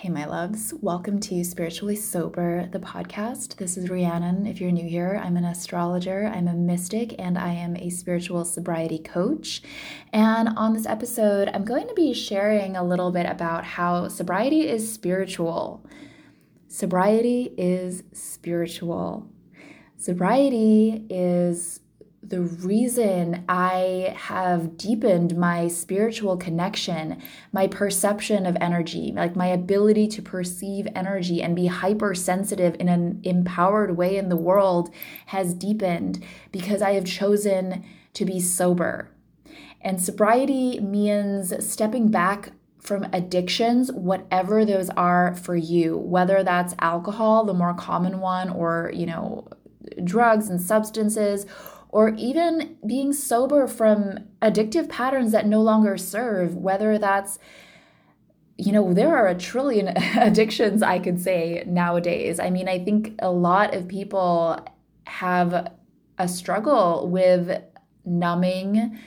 Hey, my loves. Welcome to Spiritually Sober, the podcast. This is Rhiannon. If you're new here, I'm an astrologer, I'm a mystic, and I am a spiritual sobriety coach. And on this episode, I'm going to be sharing a little bit about how sobriety is spiritual. Sobriety is spiritual. Sobriety is the reason I have deepened my spiritual connection, my perception of energy, like my ability to perceive energy and be hypersensitive in an empowered way in the world has deepened because I have chosen to be sober. And sobriety means stepping back from addictions, whatever those are for you, whether that's alcohol, the more common one, or, you know, drugs and substances or even being sober from addictive patterns that no longer serve, whether that's you know, there are a trillion addictions I could say nowadays. I mean, I think a lot of people have a struggle with numbing,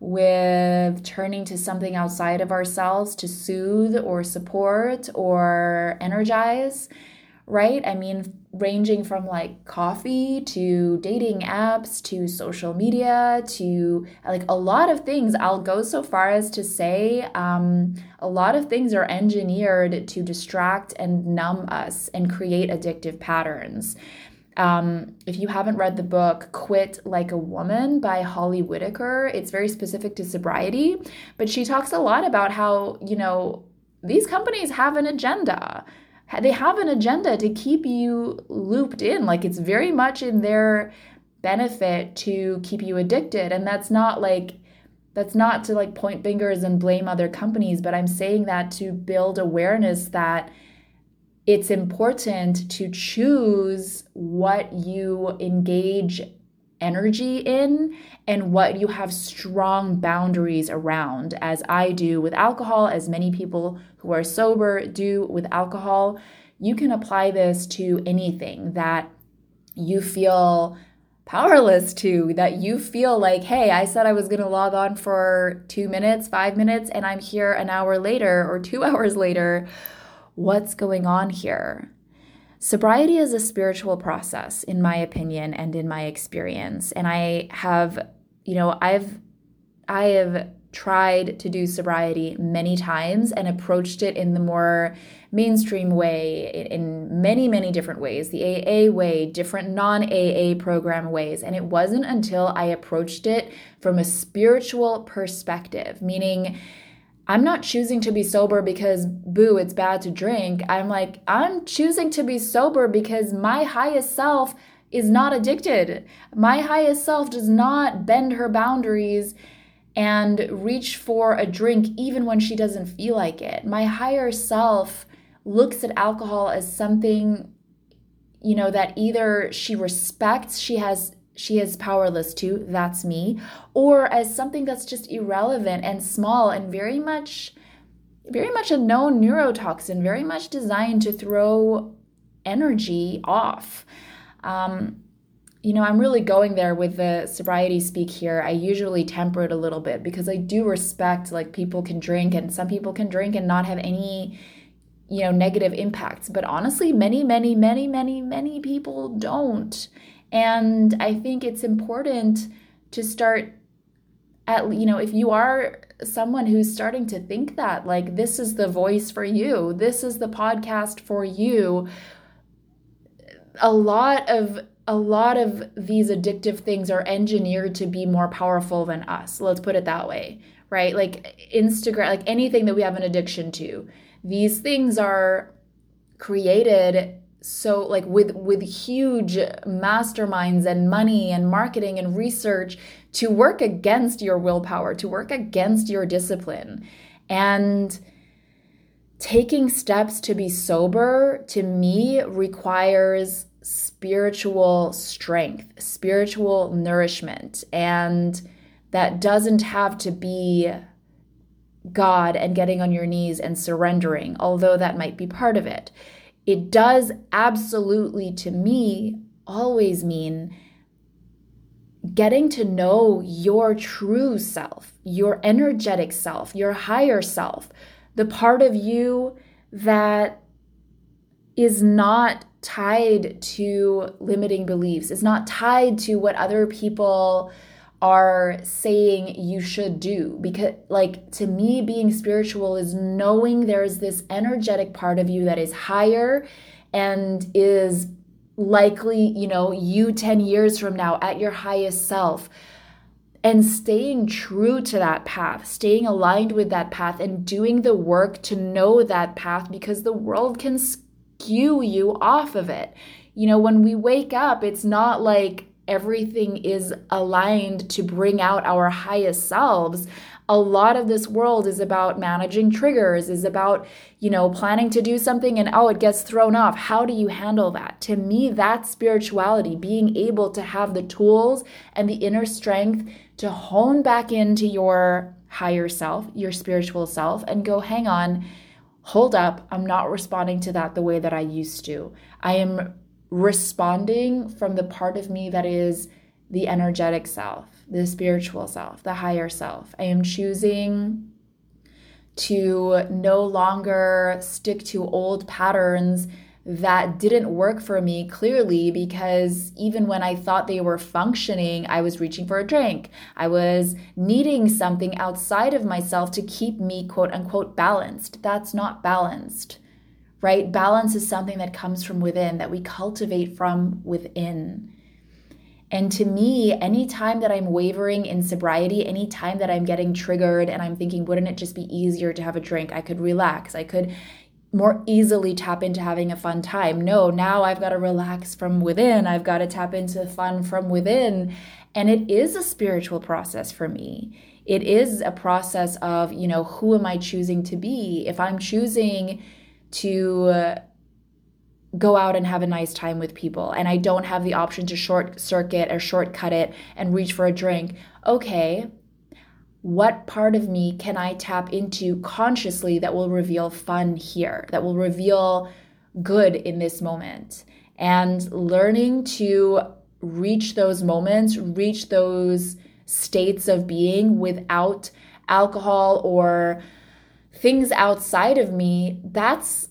with turning to something outside of ourselves to soothe or support or energize right? I mean, ranging from like coffee to dating apps to social media to like a lot of things. I'll go so far as to say um, a lot of things are engineered to distract and numb us and create addictive patterns. Um, if you haven't read the book Quit Like a Woman by Holly Whitaker, it's very specific to sobriety, but she talks a lot about how, you know, these companies have an agenda they have an agenda to keep you looped in. Like it's very much in their benefit to keep you addicted. And that's not like that's not to like point fingers and blame other companies but i'm saying that to build awareness that it's important to choose what you engage energy in and what you have strong boundaries around, as I do with alcohol, as many people who are sober do with alcohol. You can apply this to anything that you feel powerless to, that you feel like, hey, I said I was going to log on for two minutes, five minutes, and I'm here an hour later or two hours later. What's going on here? Sobriety is a spiritual process, in my opinion and in my experience. And I have, you know, I've, I have tried to do sobriety many times and approached it in the more mainstream way in many many different ways the AA way different non AA program ways and it wasn't until I approached it from a spiritual perspective meaning I'm not choosing to be sober because, boo, it's bad to drink. I'm like, I'm choosing to be sober because my highest self is not addicted. My highest self does not bend her boundaries and reach for a drink even when she doesn't feel like it. My higher self looks at alcohol as something, you know, that either she respects, she has she is powerless to, that's me, or as something that's just irrelevant and small and very much very much a known neurotoxin, very much designed to throw energy off. Um, you know, I'm really going there with the sobriety speak here. I usually temper it a little bit because I do respect like people can drink and some people can drink and not have any you know negative impacts but honestly many many many many many people don't and I think it's important to start at you know if you are someone who's starting to think that like this is the voice for you this is the podcast for you a lot of a lot of these addictive things are engineered to be more powerful than us. Let's put it that way right? Like instagram like anything that we have an addiction to these things are created so like with with huge masterminds and money and marketing and research to work against your willpower to work against your discipline. And taking steps to be sober to me requires spiritual strength spiritual nourishment. And that doesn't have to be God and getting on your knees and surrendering, although that might be part of it it does absolutely, to me, always mean getting to know your true self, your energetic self, your higher self, the part of you that is not tied to limiting beliefs, is not tied to what other people are saying you should do because like to me being spiritual is knowing there's this energetic part of you that is higher and is likely you know you 10 years from now at your highest self and staying true to that path, staying aligned with that path, and doing the work to know that path because the world can skew you off of it. You know, when we wake up, it's not like everything is aligned to bring out our highest selves a lot of this world is about managing triggers is about you know planning to do something and oh it gets thrown off. How do you handle that? To me that's spirituality being able to have the tools and the inner strength to hone back into your higher self your spiritual self and go hang on hold up. I'm not responding to that the way that i used to. I am responding from the part of me that is the energetic self, the spiritual self, the higher self. I am choosing to no longer stick to old patterns that didn't work for me clearly because even when I thought they were functioning, I was reaching for a drink. I was needing something outside of myself to keep me quote unquote balanced. That's not balanced right? Balance is something that comes from within, that we cultivate from within. And to me, anytime that I'm wavering in sobriety, anytime that I'm getting triggered and I'm thinking, wouldn't it just be easier to have a drink? I could relax. I could more easily tap into having a fun time. No, now I've got to relax from within. I've got to tap into fun from within. And it is a spiritual process for me. It is a process of, you know, who am I choosing to be? If I'm choosing, to uh, go out and have a nice time with people and I don't have the option to short circuit or shortcut it and reach for a drink, okay, what part of me can I tap into consciously that will reveal fun here, that will reveal good in this moment? And learning to reach those moments, reach those states of being without alcohol or things outside of me, that's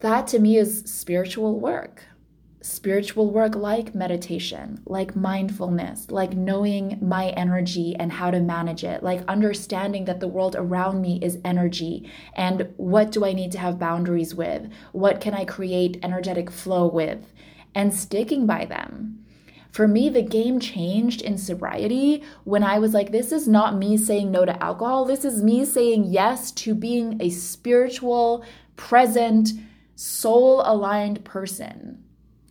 that to me is spiritual work. Spiritual work like meditation, like mindfulness, like knowing my energy and how to manage it, like understanding that the world around me is energy and what do I need to have boundaries with? What can I create energetic flow with? And sticking by them. For me, the game changed in sobriety when I was like, this is not me saying no to alcohol. This is me saying yes to being a spiritual, present, soul aligned person.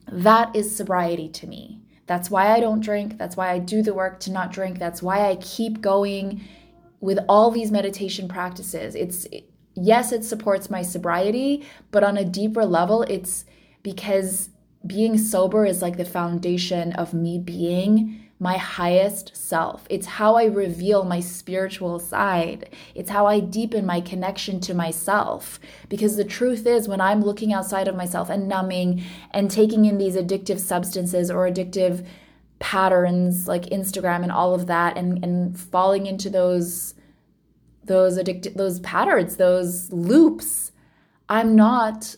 That is sobriety to me. That's why I don't drink. That's why I do the work to not drink. That's why I keep going with all these meditation practices. It's yes, it supports my sobriety, but on a deeper level, it's because being sober is like the foundation of me being my highest self. It's how I reveal my spiritual side. It's how I deepen my connection to myself. Because the truth is, when I'm looking outside of myself and numbing and taking in these addictive substances or addictive patterns like Instagram and all of that and, and falling into those those addictive those patterns, those loops, I'm not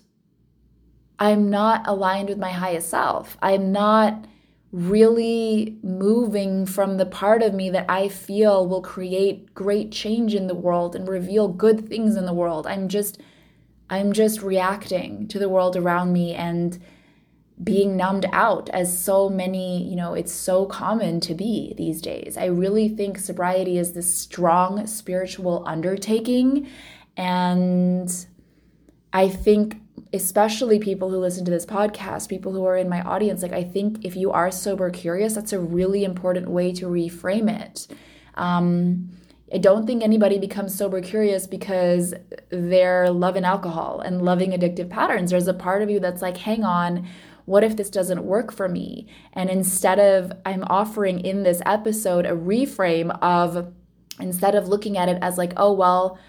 I'm not aligned with my highest self. I'm not really moving from the part of me that I feel will create great change in the world and reveal good things in the world. I'm just I'm just reacting to the world around me and being numbed out as so many, you know, it's so common to be these days. I really think sobriety is this strong spiritual undertaking and I think especially people who listen to this podcast, people who are in my audience, like I think if you are sober curious, that's a really important way to reframe it. Um, I don't think anybody becomes sober curious because they're loving alcohol and loving addictive patterns. There's a part of you that's like, hang on, what if this doesn't work for me? And instead of, I'm offering in this episode a reframe of, instead of looking at it as like, oh, well,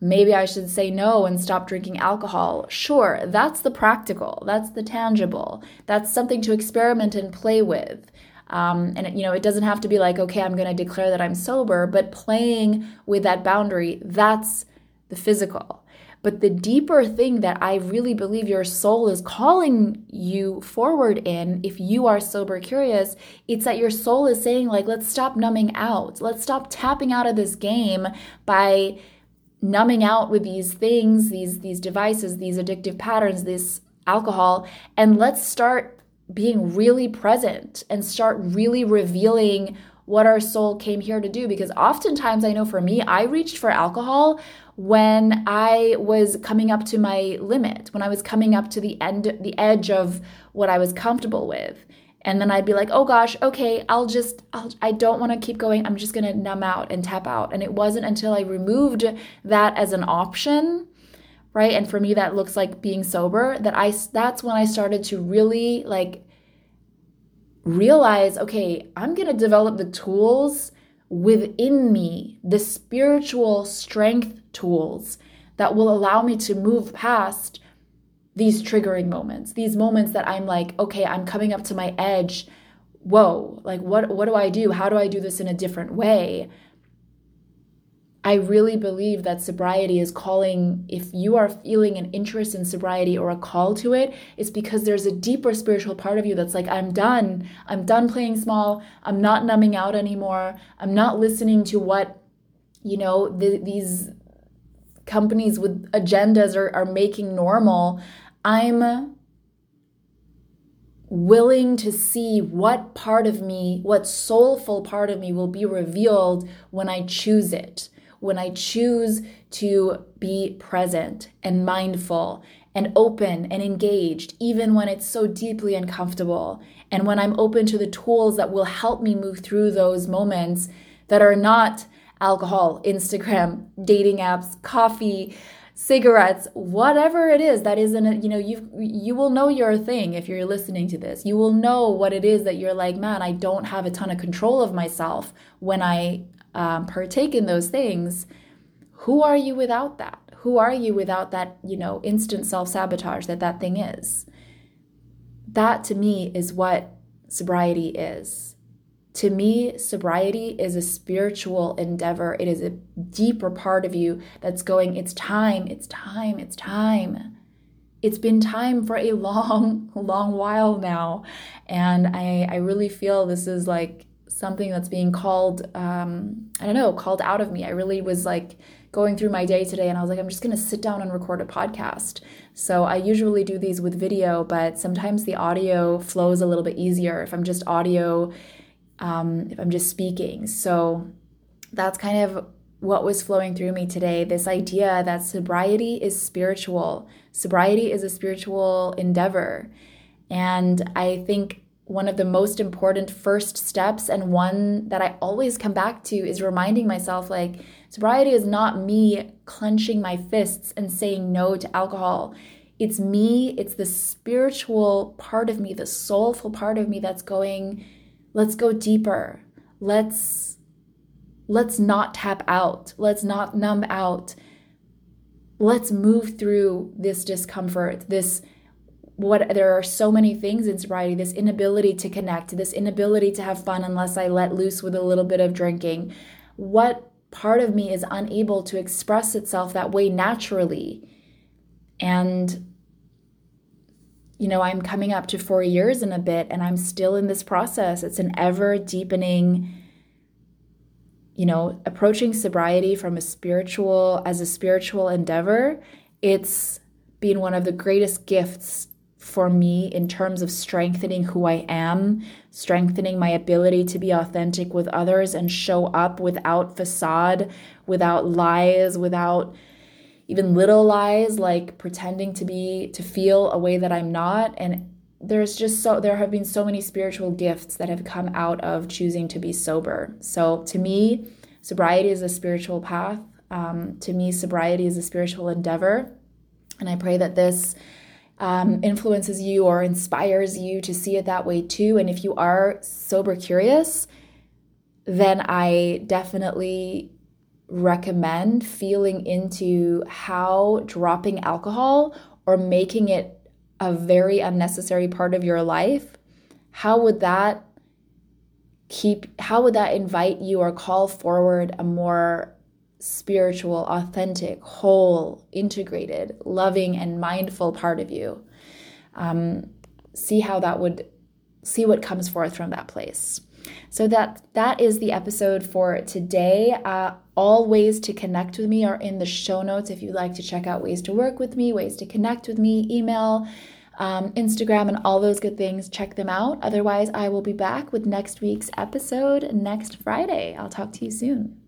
Maybe I should say no and stop drinking alcohol. Sure, that's the practical, that's the tangible, that's something to experiment and play with. Um, and you know, it doesn't have to be like, okay, I'm going to declare that I'm sober, but playing with that boundary, that's the physical. But the deeper thing that I really believe your soul is calling you forward in, if you are sober curious, it's that your soul is saying, like, let's stop numbing out. Let's stop tapping out of this game by numbing out with these things, these these devices, these addictive patterns, this alcohol, and let's start being really present and start really revealing what our soul came here to do because oftentimes I know for me I reached for alcohol when I was coming up to my limit, when I was coming up to the end the edge of what I was comfortable with. And then I'd be like, "Oh gosh, okay, I'll just I'll, I don't want to keep going. I'm just going to numb out and tap out." And it wasn't until I removed that as an option right and for me that looks like being sober that i that's when i started to really like realize okay i'm going to develop the tools within me the spiritual strength tools that will allow me to move past these triggering moments these moments that i'm like okay i'm coming up to my edge whoa like what what do i do how do i do this in a different way I really believe that sobriety is calling, if you are feeling an interest in sobriety or a call to it, it's because there's a deeper spiritual part of you that's like, I'm done. I'm done playing small. I'm not numbing out anymore. I'm not listening to what, you know, the, these companies with agendas are, are making normal. I'm willing to see what part of me, what soulful part of me will be revealed when I choose it when I choose to be present and mindful and open and engaged, even when it's so deeply uncomfortable, and when I'm open to the tools that will help me move through those moments that are not alcohol, Instagram, dating apps, coffee, cigarettes, whatever it is that isn't you know you you will know your thing if you're listening to this. You will know what it is that you're like, man, I don't have a ton of control of myself when I um, partake in those things, who are you without that? Who are you without that, you know, instant self sabotage that that thing is? That to me is what sobriety is. To me, sobriety is a spiritual endeavor. It is a deeper part of you that's going, it's time, it's time, it's time. It's been time for a long, long while now. And I, I really feel this is like something that's being called um, i don't know called out of me i really was like going through my day today and i was like i'm just going to sit down and record a podcast so i usually do these with video but sometimes the audio flows a little bit easier if i'm just audio um, if i'm just speaking. So that's kind of what was flowing through me today. This idea that sobriety is spiritual. Sobriety is a spiritual endeavor. And i think one of the most important first steps and one that I always come back to is reminding myself like sobriety is not me clenching my fists and saying no to alcohol. It's me, it's the spiritual part of me, the soulful part of me that's going let's go deeper. Let's let's not tap out. Let's not numb out. Let's move through this discomfort, this what there are so many things in sobriety this inability to connect this inability to have fun unless i let loose with a little bit of drinking what part of me is unable to express itself that way naturally and you know i'm coming up to 4 years in a bit and i'm still in this process. It's an ever deepening you know approaching sobriety from a spiritual as a spiritual endeavor. It's been one of the greatest gifts for me in terms of strengthening who I am, strengthening my ability to be authentic with others and show up without facade, without lies, without even little lies like pretending to be to feel a way that I'm not and there's just so there have been so many spiritual gifts that have come out of choosing to be sober. So to me, sobriety is a spiritual path. Um, to me, sobriety is a spiritual endeavor, and I pray that this um, influences you or inspires you to see it that way too. And if you are sober curious, then I definitely recommend feeling into how dropping alcohol or making it a very unnecessary part of your life, how would that keep, how would that invite you or call forward a more spiritual, authentic, whole, integrated, loving, and mindful part of you. Um, see how that would see what comes forth from that place. So that that is the episode for today. Uh, all ways to connect with me are in the show notes. If you'd like to check out ways to work with me, ways to connect with me, email, um, Instagram, and all those good things, check them out. Otherwise, I will be back with next week's episode next Friday. I'll talk to you soon.